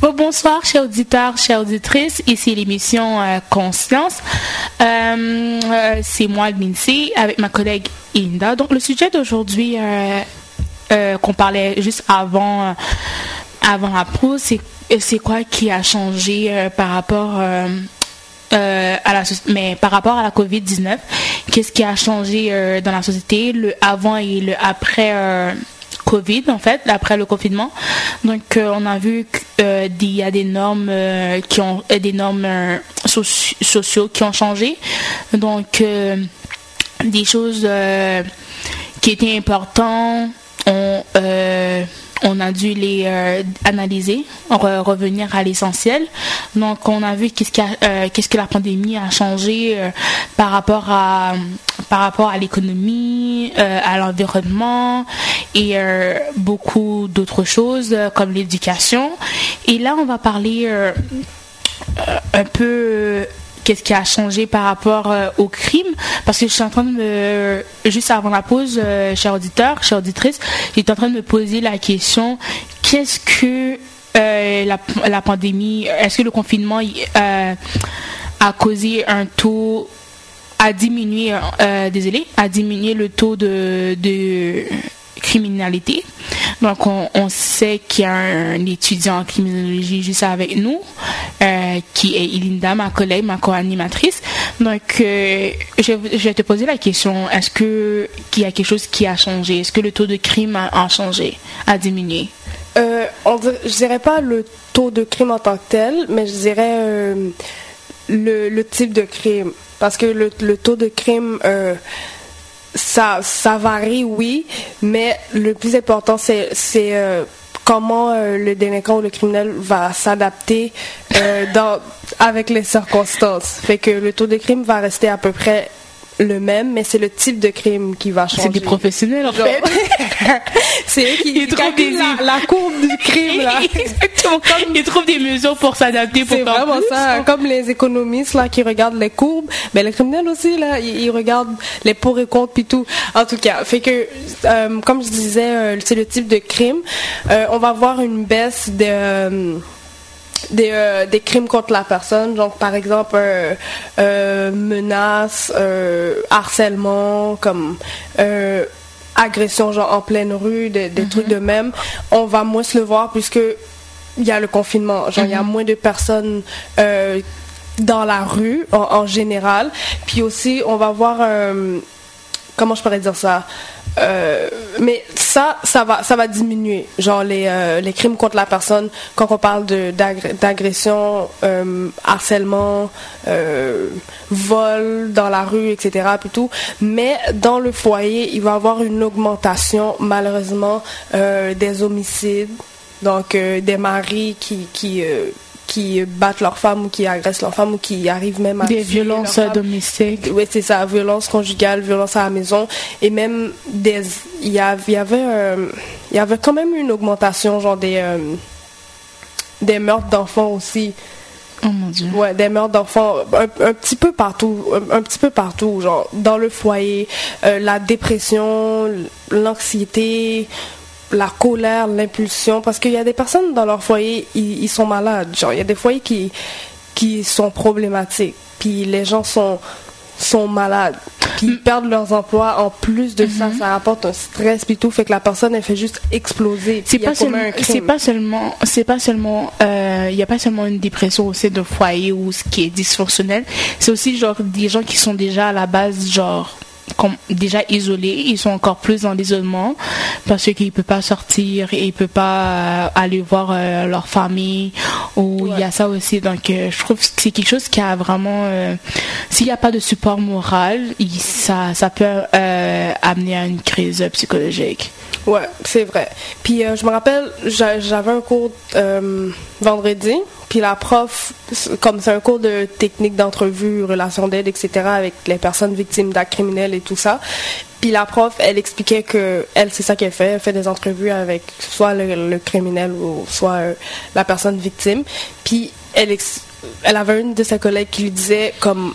bonsoir, chers auditeurs, chères auditrices. Ici l'émission euh, Conscience. Euh, euh, c'est moi, Lindsay, avec ma collègue Inda. Donc, le sujet d'aujourd'hui qu'on parlait juste avant, avant la c'est, c'est quoi qui a changé par rapport à la mais par rapport à la Covid-19, qu'est-ce qui a changé dans la société, le avant et le après Covid, en fait, après le confinement. Donc, euh, on a vu qu'il euh, y a des normes euh, qui ont des normes sociaux qui ont changé. Donc, des choses qui étaient importantes on a dû les analyser, revenir à l'essentiel. Donc, on a vu qu'est-ce, que la pandémie a changé par rapport à par rapport à l'économie, à l'environnement et beaucoup d'autres choses comme l'éducation. Et là, on va parler un peu qu'est-ce qui a changé par rapport euh, au crime Parce que je suis en train de me, juste avant la pause, euh, cher auditeur, chère auditrice, j'étais en train de me poser la question qu'est-ce que euh, la, la, pandémie, est-ce que le confinement a causé un taux à diminuer, désolé, à diminuer le taux de, de criminalité. Donc, on, sait qu'il y a un, étudiant en criminologie juste avec nous, euh, qui est Ilinda, ma collègue, ma co-animatrice. Donc, euh, je, vais te poser la question, est-ce que qu'il y a quelque chose qui a changé? Est-ce que le taux de crime a, changé, a diminué? Euh, on je dirais pas le taux de crime en tant que tel, mais je dirais euh, le, type de crime. Parce que le, taux de crime ça, ça varie, oui, mais le plus important, c'est euh, comment euh, le délinquant ou le criminel va s'adapter euh, avec les circonstances. Fait que le taux de crime va rester à peu près le même, mais c'est le type de crime qui va changer. C'est des professionnels, en fait. c'est eux qui, trouvent la, courbe du crime, là. ils trouvent des mesures pour s'adapter pour C'est vraiment ça. Comme les économistes, là, qui regardent les courbes. Mais les criminels aussi, là, ils, regardent les pour et contre puis tout. En tout cas, fait que, euh, comme je disais, euh, c'est le type de crime. Euh, on va voir une baisse de des, euh, des, crimes contre la personne, donc par exemple euh, euh menaces, euh, harcèlement, comme agression genre en pleine rue, des, des trucs de même, on va moins se le voir puisque il y a le confinement, genre il y a mhm. moins de personnes dans la rue en, en, général, puis aussi on va voir comment je pourrais dire ça? Euh, mais ça, ça va, ça va diminuer. Genre les, euh, les crimes contre la personne, quand on parle d'agression, euh, harcèlement, vol dans la rue, etc. Puis tout. Mais dans le foyer, il va y avoir une augmentation, malheureusement, des homicides. Donc des maris qui, qui qui battent leur femme ou qui agressent leur femme ou qui arrivent même à des violences domestiques. Oui, c'est ça, violence conjugale, violence à la maison et même des il y, avait euh, il y avait quand même une augmentation genre des euh, des meurtres d'enfants aussi. Oh mon dieu. Ouais, des meurtres d'enfants un, petit peu partout, un, petit peu partout, genre dans le foyer, euh, la dépression, l'anxiété, la colère, l'impulsion, parce qu'il y a des personnes dans leur foyer, ils, sont malades. Genre, il y a des foyers qui, qui sont problématiques. Puis les gens sont, sont malades. Puis ils mm. perdent leurs emplois. En plus de ça, mm-hmm. ça apporte un stress puis tout, fait que la personne elle fait juste exploser. C'est pas, c'est pas seulement, c'est pas seulement, euh, il y a pas seulement une dépression au sein d'un foyer ou ce qui est dysfonctionnel. C'est aussi genre des gens qui sont déjà à la base genre déjà isolés, ils sont encore plus dans l'isolement parce qu'ils ne peuvent pas sortir et ils ne peuvent pas euh, aller voir euh, leur famille ou il y a ça aussi. Donc euh, je trouve que c'est quelque chose qui a vraiment, s'il n'y a pas de support moral, ça, ça peut amener à une crise psychologique. Ouais, c'est vrai. Puis je me rappelle, j'avais un cours vendredi puis la prof, comme c'est un cours de technique d'entrevue, relation d'aide, etc., avec les personnes victimes d'actes criminels et tout ça. Puis la prof, elle expliquait que elle, c'est ça qu'elle fait. Elle fait des entrevues avec soit le, criminel ou soit euh, la personne victime. Puis elle, elle avait une de ses collègues qui lui disait comme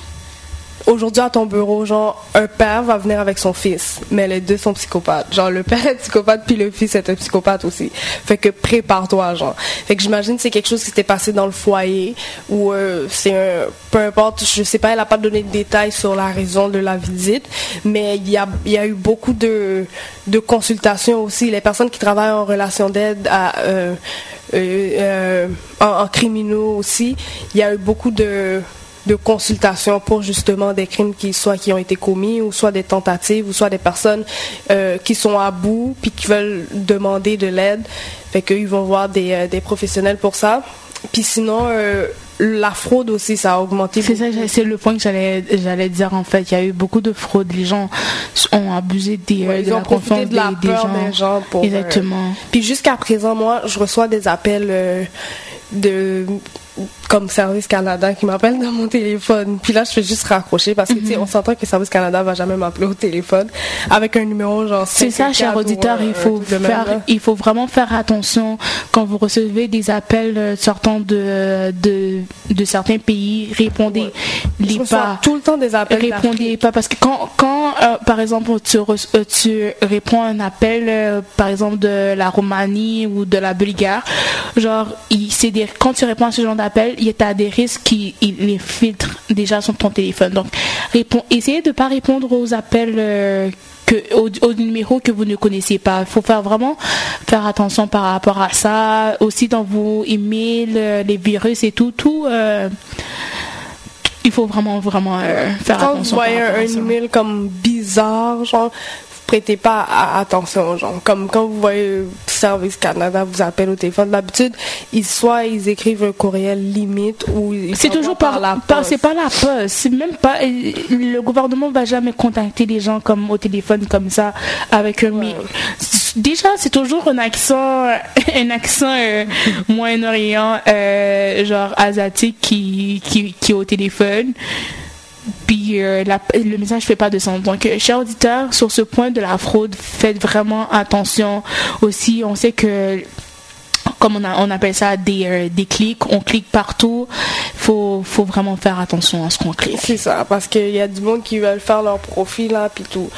aujourd'hui à ton bureau, genre, un père va venir avec son fils, mais les deux sont psychopathes. Genre, le père est psychopathe, puis le fils est un psychopathe aussi. Fait que prépare-toi, genre. Fait que j'imagine c'est quelque chose qui s'était passé dans le foyer, ou euh, c'est un... Peu importe, je sais pas, elle a pas donné de détails sur la raison de la visite, mais il y a, y a eu beaucoup de, de consultations aussi. Les personnes qui travaillent en relation d'aide à... Euh, euh, euh, en, en criminaux aussi, il y a eu beaucoup de de consultation pour justement des crimes qui soit qui ont été commis ou soit des tentatives ou soit des personnes euh, qui sont à bout puis qui veulent demander de l'aide fait qu'ils vont voir des, euh, des professionnels pour ça puis sinon euh, la fraude aussi ça a augmenté C'est ça, c'est le point que j'allais j'allais dire en fait. Il y a eu beaucoup de fraudes. Les gens ont abusé des, Ouais, de ils la ont profité de la des, des peur gens. des gens pour, euh, Exactement. Puis jusqu'à présent, moi, je reçois des appels euh, de comme Service Canada qui m'appellent dans mon téléphone. Puis là, je fais juste raccrocher parce que tu sais, Mhm. on s'entend que Service Canada va jamais m'appeler au téléphone avec un numéro genre. C'est ça, 54 cher ou, auditeur, euh, il faut faire, il faut vraiment faire attention quand vous recevez des appels euh, sortant de, de, de certains pays. Répondez les pas. tout le temps des appels. Répondez pas parce que quand, quand euh, par exemple tu, tu réponds à un appel euh, par exemple de la Roumanie ou de la Bulgarie genre il, des, quand tu réponds à ce genre d'appel il y a des risques qui les filtrent déjà sur ton téléphone donc essayez de pas répondre aux appels euh, que, au, au numéro que vous ne connaissez pas. Il faut faire vraiment faire attention par rapport à ça. Aussi dans vos emails, euh, les virus et tout, tout. euh, il faut vraiment, vraiment euh, faire Quand vous attention. par voyez rapport un, email comme bizarre, genre, vous prêtez pas attention, genre. Comme quand vous voyez Service Canada vous appelle au téléphone, d'habitude, ils, soit ils écrivent un courriel limite ou C'est toujours par, la par- poste. c'est pas la poste. C'est même pas. Le gouvernement va jamais contacter les gens comme au téléphone comme ça avec un. mi- Déjà, c'est toujours un accent, un accent euh, moyen-orient, euh, genre asiatique qui, qui, qui est au téléphone. Puis euh, le message fait pas de sens. Donc, euh, chers auditeurs, sur ce point de la fraude, faites vraiment attention. Aussi, on sait que comme on, appelle ça des, euh, des clics, on clique partout. Faut, faut vraiment faire attention à ce qu'on clique. C'est ça, parce qu'il y a du monde qui veulent faire leur profil, là, puis tout.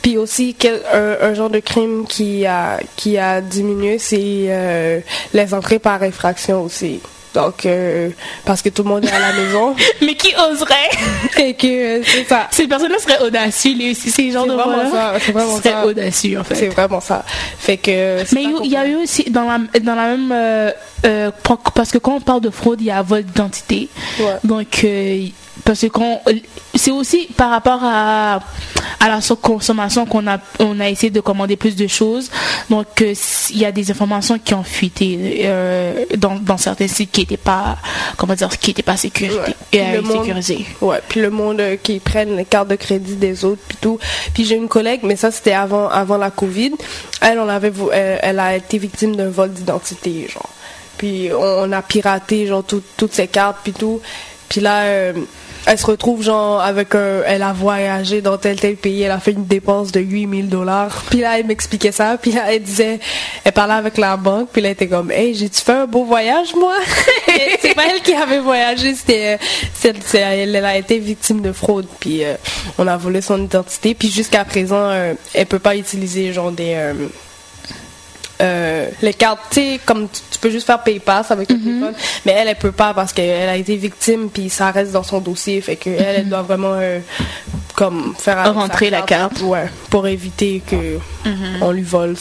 Puis aussi, quel- un, genre de crime qui a, qui a diminué, c'est les entrées par effraction aussi. Donc, euh, parce que tout le monde est à la maison. Mais qui oserait? Et que euh, c'est ça. Ces personnes-là seraient audacieux, les, ces C'est de vraiment voix-là ça, c'est vraiment ça. audacieux en C'est fait. vraiment ça. Fait que. c'est Mais il y a eu aussi dans la, dans la même euh, euh, parce que quand on parle de fraude, il y a vol d'identité. Ouais. Donc euh, parce que quand c'est aussi par rapport à à la surconsommation qu'on a on a essayé de commander plus de choses. Donc euh, il y a des informations qui ont fuité euh, dans, dans certains sites qui n'étaient pas comment dire qui n'étaient pas sécurisés Ouais. et Puis le euh, monde- sécurisés. Ouais, puis le monde euh, qui prennent les cartes de crédit des autres puis tout. Puis j'ai une collègue, mais ça c'était avant avant la Covid. Elle on avait elle, elle a été victime d'un vol d'identité genre. Puis on, a piraté genre tout- toutes ses cartes puis tout. Puis là euh, elle se retrouve genre avec un elle a voyagé dans tel tel pays, elle a fait une dépense de 8000 dollars. Puis là elle m'expliquait ça, puis là elle disait elle parlait avec la banque, puis là elle était comme "Hey, j'ai-tu fait un beau voyage moi? C'est pas elle qui avait voyagé, c'était elle, elle a été victime de fraude, puis euh, on a volé son identité, puis jusqu'à présent euh, elle peut pas utiliser genre des euh, euh, les cartes, tu sais, comme tu, tu peux juste faire PayPass avec ton téléphone, mais elle, elle peut pas parce qu'elle a été victime, puis ça reste dans son dossier, fait que elle, elle doit vraiment euh, comme faire Rentrer la carte. ouais, pour éviter que on lui vole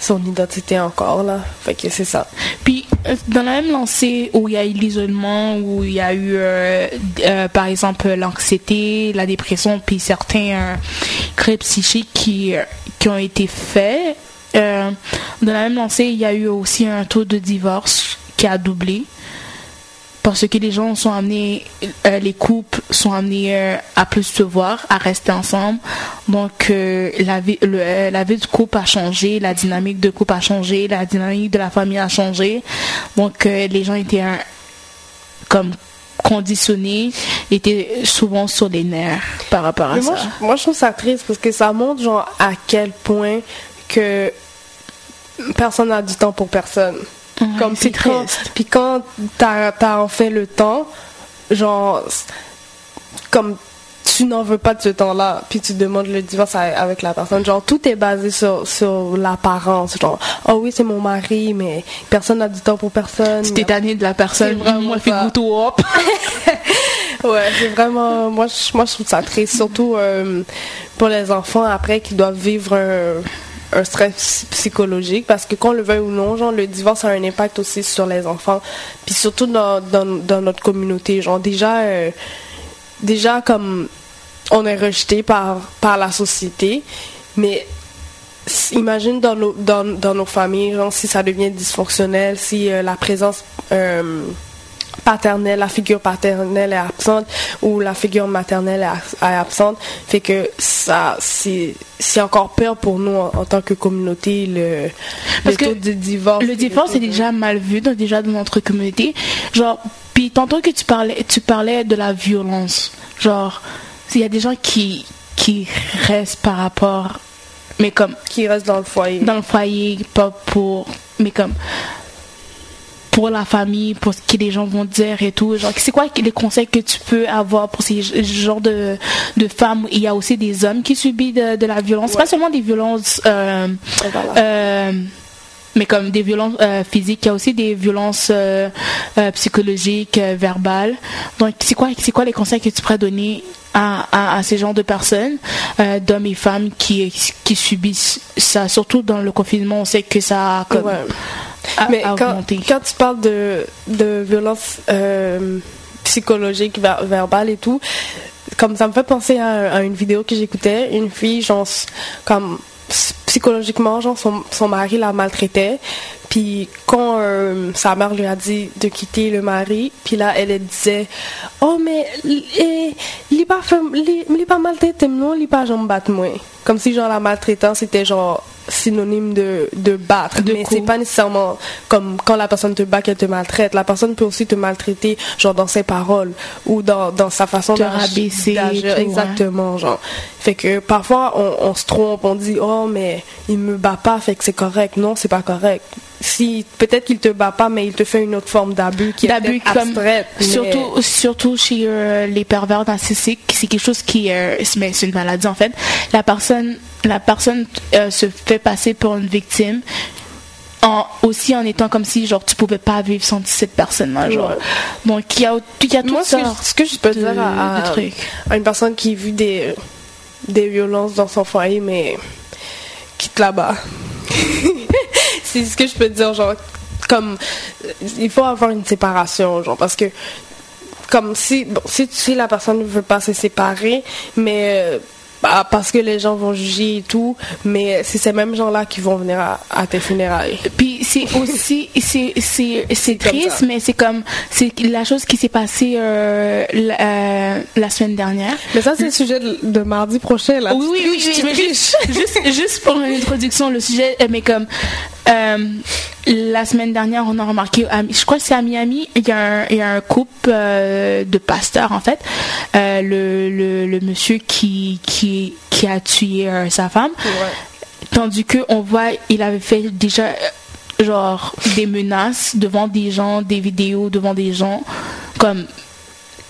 son identité encore là, fait que c'est ça. Puis, euh, dans la même lancée où il y a eu l'isolement, où il y a eu, euh, euh, par exemple, l'anxiété, la dépression, puis certains euh, traits psychiques qui, qui ont été faits, euh, dans la même lancée, il y a eu aussi un taux de divorce qui a doublé. Parce que les gens sont amenés, euh, les couples sont amenés euh, à plus se voir, à rester ensemble. Donc euh, la vie, le, la vie du couple a changé, la dynamique de couple a changé, la dynamique de la famille a changé. Donc les gens étaient comme conditionnés, étaient souvent sur les nerfs par rapport à Mais ça. moi, je, moi, je trouve ça triste parce que ça montre genre à quel point que personne n'a du temps pour personne. Ouais, Comme c'est puis quand- triste. Puis quand t'as as en fait le temps, genre comme tu n'en veux pas de ce temps-là, puis tu demandes le divorce avec la personne. Genre, tout est basé sur, sur l'apparence. Genre, oh oui, c'est mon mari, mais personne n'a du temps pour personne. Tu t'es tanné de la personne, moi, fais goûter hop. ouais, c'est vraiment. Moi je, moi, je trouve ça triste, surtout euh, pour les enfants après qui doivent vivre un un stress psychologique parce que qu'on le veuille ou non, genre le divorce a un impact aussi sur les enfants, puis surtout dans, notre communauté, genre déjà euh, déjà comme on est rejeté par la société, mais imagine dans nos dans, dans nos familles, genre si ça devient dysfonctionnel, si euh, la présence euh, paternelle, la figure paternelle est absente ou la figure maternelle est, absente, fait que ça, c'est, c'est encore peur pour nous en, tant que communauté, le, Parce que de divorce. Le divorce est déjà mal vu donc, déjà dans notre communauté. Genre, puis tantôt que tu parlais, tu parlais de la violence. Genre, il y a des gens qui, qui restent par rapport, mais comme. Qui restent dans le foyer. Dans le foyer, pas pour, mais comme pour la famille, pour ce que les gens vont dire et tout. Genre, c'est quoi les conseils que tu peux avoir pour ces genres de, de femmes? Il y a aussi des hommes qui subissent de, la violence, pas seulement des violences. Euh, euh, mais comme des violences euh, physiques, il y a aussi des violences psychologiques, verbales. Donc, c'est quoi, c'est quoi les conseils que tu pourrais donner à, à, ces genres de personnes, d'hommes et femmes qui, qui subissent ça, surtout dans le confinement, on sait que ça a comme, mais quand, quand, tu parles de, de violence euh, psychologique, verbale et tout, comme ça me fait penser à, une vidéo que j'écoutais, une fille, genre, comme psychologiquement, genre, son, son mari la maltraitait. Puis quand euh, sa mère lui a dit de quitter le mari, puis là, elle, disait Oh, mais il pas, pas maltraité, non, il pas battre moi. Comme si, genre, la maltraitance c'était genre synonyme de, de battre. De mais c'est pas nécessairement comme quand la personne te bat qu'elle te maltraite. La personne peut aussi te maltraiter, genre dans ses paroles ou dans, dans sa façon de d'agir. Exactement, genre. Fait que parfois on, on, se trompe, on dit oh mais il me bat pas, fait que c'est correct. Non, c'est pas correct. Si peut-être qu'il te bat pas, mais il te fait une autre forme d'abus qui est abstraite. Surtout, surtout chez euh, les pervers narcissiques, c'est quelque chose qui est, mais c'est une maladie en fait. La personne la personne euh, se fait passer pour une victime en, aussi en étant comme si genre tu pouvais pas vivre sans cette personne là genre donc il y a il y a tout ça ce que, je peux dire à, à, une personne qui vit des des violences dans son foyer mais quitte là-bas c'est ce que je peux dire genre comme il faut avoir une séparation genre parce que comme si bon, si, si la personne ne veut pas se séparer mais euh, bah, parce que les gens vont juger et tout, mais c'est ces mêmes gens-là qui vont venir à, tes funérailles. Puis c'est aussi, c'est triste, mais c'est comme, c'est la chose qui s'est passée euh, euh, la, semaine dernière. Mais ça, c'est le sujet de, mardi prochain, là. Oui, oui, oui, juste, juste, pour une introduction, le sujet, euh, mais comme, la semaine dernière, on a remarqué, je crois que c'est à Miami, il y a un, un couple de pasteurs, en fait. le, le, le, monsieur qui, qui qui, a tué euh, sa femme. Tandis que on voit, il avait fait déjà euh, genre des menaces devant des gens, des vidéos devant des gens, comme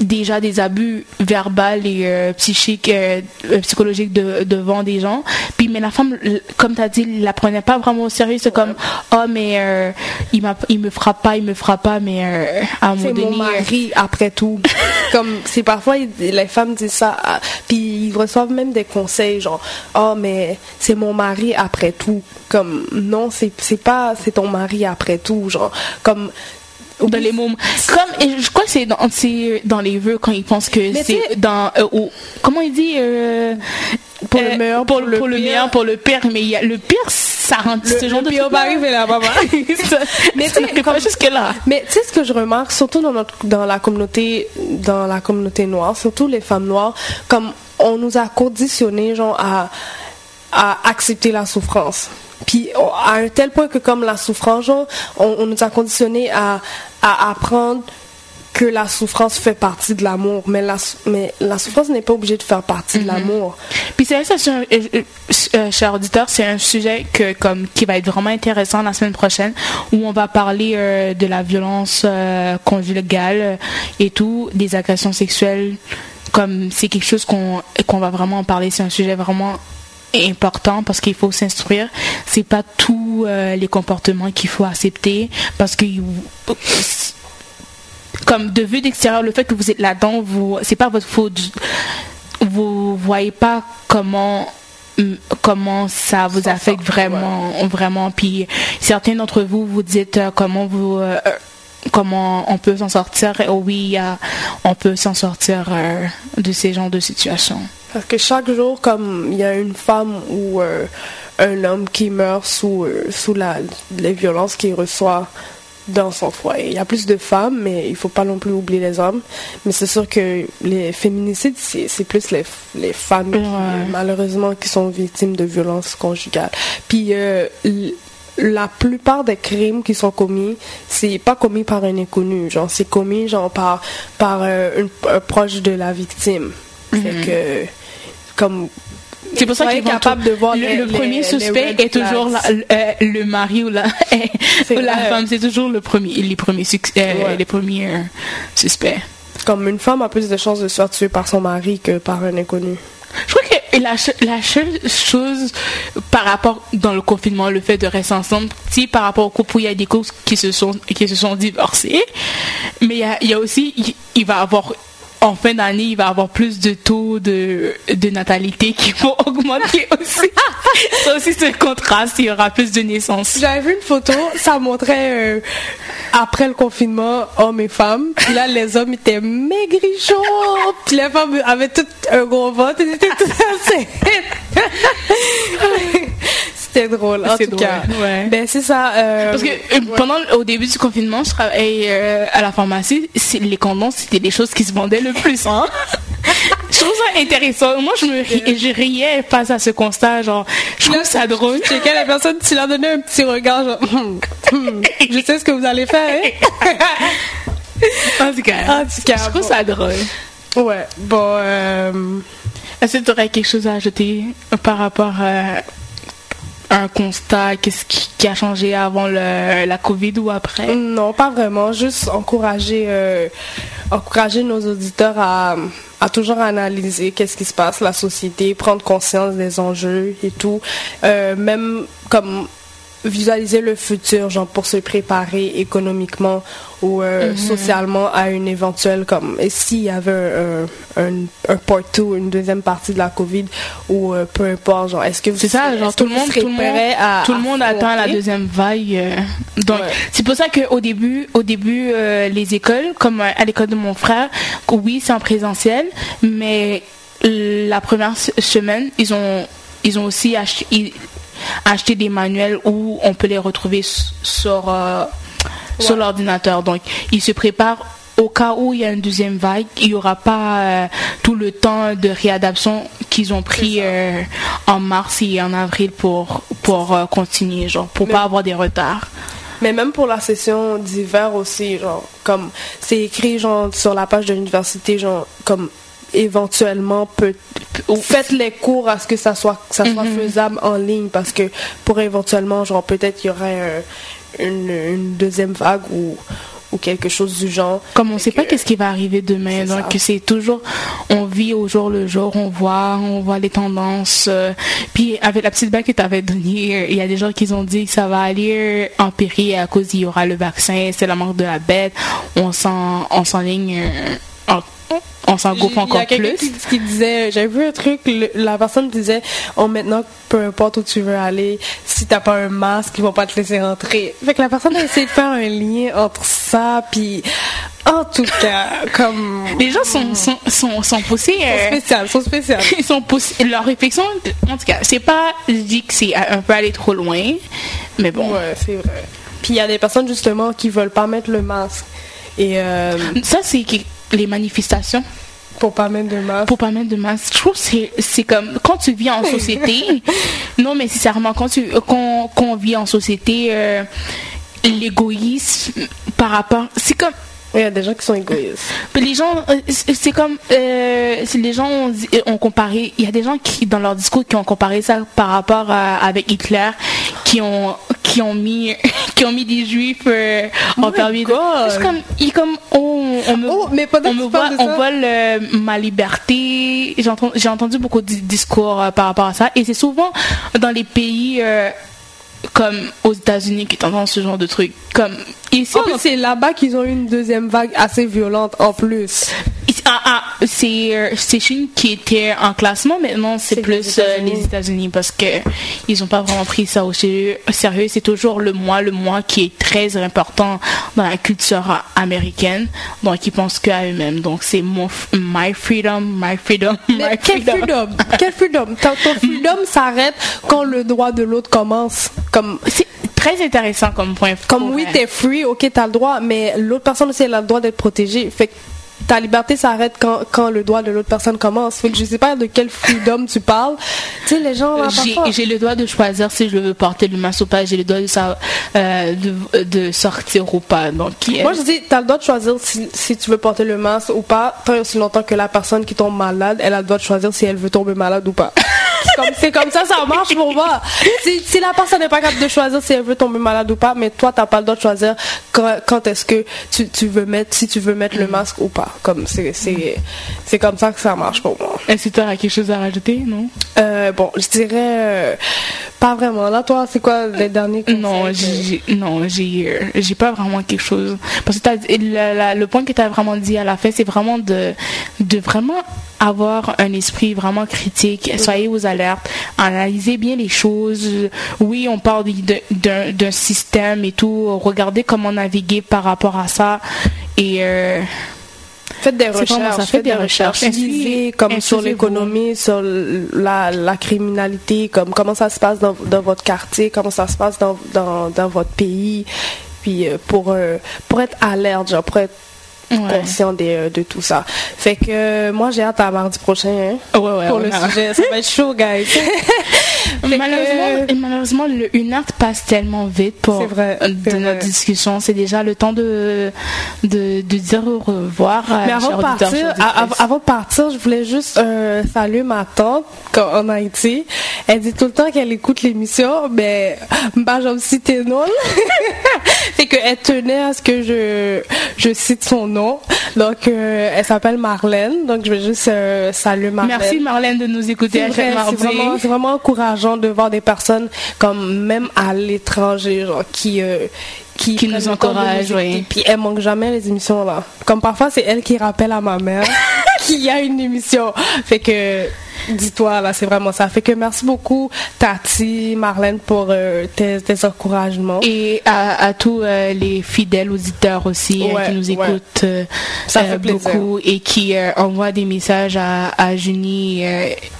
déjà des abus verbaux et euh, psychiques, euh, euh, psychologiques devant des gens. Puis, mais la femme, comme tu as dit, la prenait pas vraiment au sérieux. C'est comme, oh, mais il, il me frappe pas, il me frappe pas, mais à un moment donné. mon mari, après tout. comme, c'est parfois, les femmes disent ça, ah, puis ils reçoivent même des conseils, genre, oh, mais c'est mon mari après tout. Comme, non, c'est pas, c'est ton mari après tout. Genre, comme, dans les mômes. Comme, et je crois que c'est dans, dans les vœux quand ils pensent que c'est dans. Euh, comment il dit euh, Pour le euh, meilleur, pour, le, pour le meilleur, pour le pire. Mais y a, le pire, ça rend ce genre de pire va arriver là, maman. mais tu sais, jusque là. Mais tu sais ce que je remarque, surtout dans notre, dans la communauté, dans la communauté noire, surtout les femmes noires, comme on nous a conditionné genre à à accepter la souffrance. Puis à un tel point que comme la souffrance, on, nous a conditionné à, à apprendre que la souffrance fait partie de l'amour, mais la, mais la souffrance n'est pas obligée de faire partie de mhm. l'amour. Puis c'est ça, euh, euh, euh, cher auditeur, c'est un sujet que, comme, qui va être vraiment intéressant la semaine prochaine, où on va parler de la violence conjugale et tout, des agressions sexuelles comme c'est quelque chose qu'on qu'on va vraiment en parler, c'est un sujet vraiment important parce qu'il faut s'instruire. C'est pas tous euh, les comportements qu'il faut accepter parce que comme de vue d'extérieur, le fait que vous êtes là-dedans, vous c'est pas votre faute. Vous voyez pas comment comment ça vous affecte vraiment vraiment puis certains d'entre vous vous dites euh, comment vous euh, comment on peut s'en sortir oui on peut s'en sortir de ces genres de situations parce que chaque jour, comme il y a une femme ou euh, un homme qui meurt sous, euh, sous la, les violences qu'il reçoit dans son foyer. Il y a plus de femmes, mais il faut pas non plus oublier les hommes. Mais c'est sûr que les féminicides, c'est plus les, les femmes, malheureusement, qui sont victimes de violences conjugales. Puis euh, la plupart des crimes qui sont commis, c'est pas commis par un inconnu, genre c'est commis genre par par un proche de la victime. C'est mhm. que comme c'est pour ça qu'il est capable de voir le, premier suspect est toujours euh, le mari ou la, la femme. C'est toujours le premier, les premiers, euh, les premiers euh, suspects. Comme une femme a plus de chances de se faire tuer par son mari que par un inconnu. Que la, seule chose par rapport dans le confinement, le fait de rester ensemble, si par rapport au couple, il y a des couples qui se sont qui se sont divorcés, mais il y a, il y a aussi il, il va avoir en fin d'année, il va y avoir plus de taux de, de natalité qui vont augmenter aussi. ça aussi, c'est un contraste. Il y aura plus de naissances. J'avais vu une photo, ça montrait euh, après le confinement, hommes et femmes. Puis là, les hommes étaient maigrichons. Puis les femmes avaient tout un gros ventre. Ils étaient tout. C'était drôle, en tout cas. Ben, c'est ça. Euh, Parce que euh, pendant, au début du confinement, je travaillais euh, à la pharmacie. Les condoms, c'était des choses qui se vendaient le plus, hein. je trouve ça intéressant. Moi, je me je riais face à ce constat, genre, je trouve ça drôle. J'ai la personne, tu leur donnais un petit regard, genre, hum, hum, je sais ce que vous allez faire, hein? en tout cas, en tout cas je trouve ça drôle. Ouais, bon, Est-ce que tu aurais quelque chose à ajouter par rapport à un constat Qu'est-ce qui, a changé avant le, la COVID ou après? Non, pas vraiment. Juste encourager, euh, encourager nos auditeurs à, à toujours analyser qu'est-ce qui se passe, la société, prendre conscience des enjeux et tout. Euh, même comme visualiser le futur, genre pour se préparer économiquement ou euh, mhm. socialement à une éventuelle comme s'il y avait un, un, un part two, une deuxième partie de la Covid ou euh, peu importe, genre est-ce que c'est ça, genre tout le monde, tout le monde, à, tout le monde attend la deuxième vague. Euh. donc c'est pour ça qu'au début, au début les écoles, comme à l'école de mon frère, oui c'est en présentiel, mais la première semaine ils ont ils ont aussi acheté, acheter des manuels où on peut les retrouver sur, euh, sur l'ordinateur. Donc, ils se préparent au cas où il y a une deuxième vague, il n'y aura pas euh, tout le temps de réadaptation qu'ils ont pris euh, en mars et en avril pour, pour continuer, genre, pour pas avoir des retards. Mais même pour la session d'hiver aussi, genre, comme c'est écrit genre sur la page de l'université, genre, comme éventuellement peut, faites les cours à ce que ça soit ça soit mhm. faisable en ligne parce que pour éventuellement genre peut-être il y aurait euh, une, une, deuxième vague ou ou quelque chose du genre. Comme on ne sait pas qu'est-ce qui va arriver demain, donc c'est toujours, on vit au jour le jour, on voit, on voit les tendances. Euh, puis avec la petite bague que tu avais donnée, il y a des gens qui ont dit que ça va aller empirer à cause il y aura le vaccin, c'est la mort de la bête, on s'enligne en on s'engouffre encore plus. Y a qui, qui, disait, j'ai vu un truc, la personne disait, oh maintenant, peu importe où tu veux aller, si t'as pas un masque, ils vont pas te laisser rentrer. Fait que la personne a essayé de faire un lien entre ça, puis en tout cas, comme les gens sont sont sont, sont poussés, euh, sont spéciaux, Ils sont poussés. Leur réflexion, en tout cas, c'est pas, je dis que c'est un peu aller trop loin, mais bon. Ouais, c'est vrai. Puis il y a des personnes justement qui veulent pas mettre le masque. Et euh, ça, c'est les manifestations. Pour pas mettre de masque. Pour pas mettre de masque. Je trouve que c'est comme quand tu vis en société. non, mais sincèrement, quand tu quand, quand on vit en société, euh, l'égoïsme par rapport. C'est comme il y a des gens qui sont égoïstes. Les gens, euh, c'est comme, euh, les gens ont, comparé, il y a des gens qui, dans leur discours, qui ont comparé ça par rapport à, avec Hitler, qui ont, qui ont mis, qui ont mis des juifs euh, en permis C'est comme, ils comme, oh, on, me, Oh, mais on me voit, de on vole euh, ma liberté. J'ai entendu, j'ai entendu beaucoup de discours euh, par rapport à ça. Et c'est souvent dans les pays euh, comme aux États-Unis qui t'entendent ce genre de trucs. Comme ici, En on plus, c'est là-bas qu'ils ont eu une deuxième vague assez violente en plus. Ah, ah, c'est euh, c'est Chine qui était en classement. Maintenant c'est plus les euh, États-Unis. les États-Unis parce que ils ont pas vraiment pris ça au sérieux. C'est toujours le moi le moi qui est très important dans la culture américaine. Donc ils pensent qu'à eux-mêmes. Donc c'est mon my freedom my freedom my Mais quel freedom. Quel freedom? Ton ton freedom s'arrête quand le droit de l'autre commence. Comme, c'est très intéressant comme point comme oui, t'es free, ok, t'as le droit, mais l'autre personne aussi, elle a le droit d'être protégée. Fait que ta liberté s'arrête quand, quand le droit de l'autre personne commence. Je sais pas de quel freedom tu parles. Tu sais, les gens, là, J'ai- parfois- j'ai le droit de choisir si je veux porter le masque ou pas. J'ai le droit de, euh, de, de sortir ou pas. Donc, Moi, je dis, t'as le droit de choisir si, si tu veux porter le masque ou pas, tant et aussi longtemps que la personne qui tombe malade, elle a le droit de choisir si elle veut tomber malade ou pas. C'est comme, c'est comme ça, ça marche pour moi. Si, si la personne n'est pas capable de choisir si elle veut tomber malade ou pas, mais toi, t'as pas le droit de choisir quand, quand est-ce que tu, tu veux mettre, si tu veux mettre le masque ou pas. Comme, c'est, c'est, c'est comme ça que ça marche pour moi. est-ce que tu as quelque chose à rajouter, non? Euh, bon, je dirais, euh, pas vraiment. Là, toi, c'est quoi les derniers conseils Non, que- j'ai non, j'ai euh, j'ai pas vraiment quelque chose parce que t'as- la- la- le point que tu as vraiment dit à la fin, c'est vraiment de de vraiment avoir un esprit vraiment critique. Soyez aux alertes, analysez bien les choses. Oui, on parle d'un d'un système et tout. Regardez comment naviguer par rapport à ça et euh, Faites des recherches. ça, faites des recherches. Comme sur l'économie, sur la, la criminalité, comme comment ça se passe dans, dans votre quartier, comment ça se passe dans, dans, dans votre pays. Puis euh, pour, euh, pour être alerte, genre pour être ouais. conscient des, euh, de tout ça. Fait que euh, moi j'ai hâte à mardi prochain hein, Ouais, ouais, pour le sujet. Ça va être chaud, guys. Que- Malheureusement, et malheureusement le, une heure passe tellement vite pour C'est vrai, euh, c'est de notre discussion. C'est déjà le temps de, de, de dire au revoir. Mais avant de partir, avant de partir, je voulais juste euh, saluer ma tante en Haïti. Elle dit tout le temps qu'elle écoute l'émission, mais bah j'aime citer non. fait qu'elle tenait à ce que je je cite son nom. Donc euh, elle s'appelle Marlène. Donc je vais juste euh, saluer Marlène. Merci Marlène de nous écouter C'est à chaque mardi. c'est vraiment, c'est vraiment encourageant de voir des personnes comme même à l'étranger, genre qui euh, qui, nous écouter. oui. Puis elle manque jamais les émissions là. Comme parfois c'est elle qui rappelle à ma mère qu'il y a une émission. Fait que dis-toi là, c'est vraiment ça. Fait que merci beaucoup Tati, Marlène pour euh, tes, tes encouragements. Et à, à tous euh, les fidèles auditeurs aussi Ouais, qui nous écoutent euh, Ça fait beaucoup et qui envoient des messages à, à Junie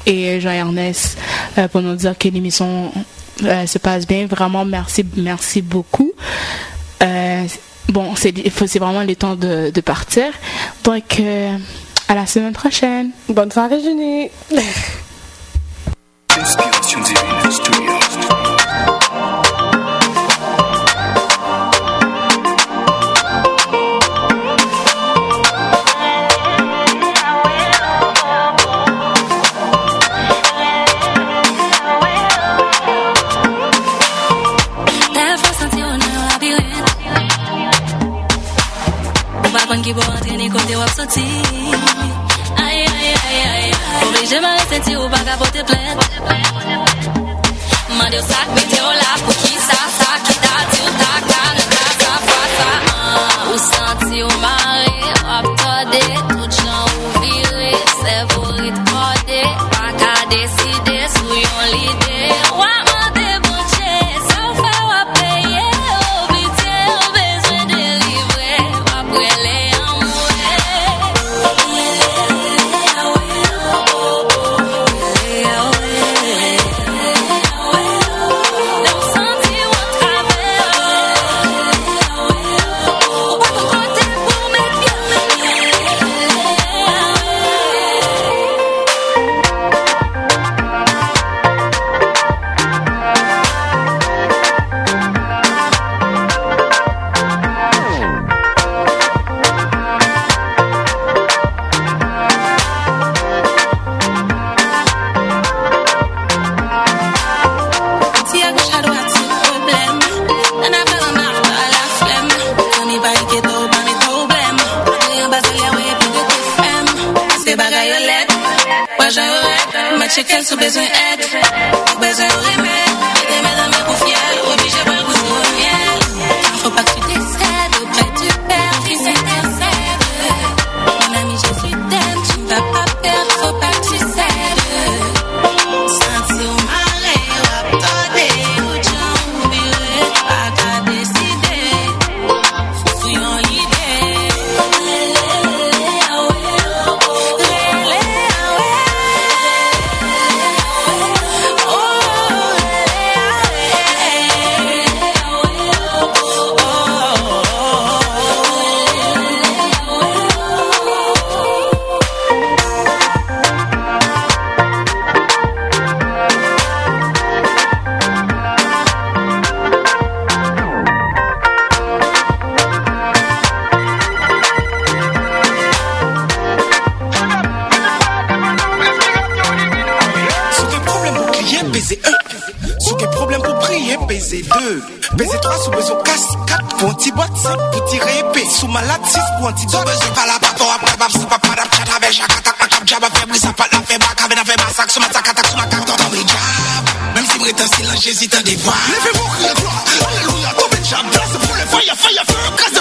et Jean-Ernest pour nous dire que l'émission se passe bien. Vraiment, merci, merci beaucoup. Bon, c'est vraiment le temps de, de partir. Donc, à la semaine prochaine. Bonne soirée Junie. kote wap soti. Ay, ay, ay, ay Oblije ma resenti ou baka pote plen. Mande ou sak, mete ou la pou ki sa Sa ki ta, ti ou ta ka. 4 pour antibiotique, pour tirer épée, sous malade 6 pour antidote. besoin pas la bateau, après bab, sous papa d'ap, chat, avec chaque attaque, ma cap, jaba, ça pas la fait bac, avec la fait sous ma sac, attaque, sous ma carte, dans mes. Même si m'rétan silence, j'hésite à dévoir. Levez-vous, criez gloire, alléluia, tombe jab, place pour le fire, fire, feu, casse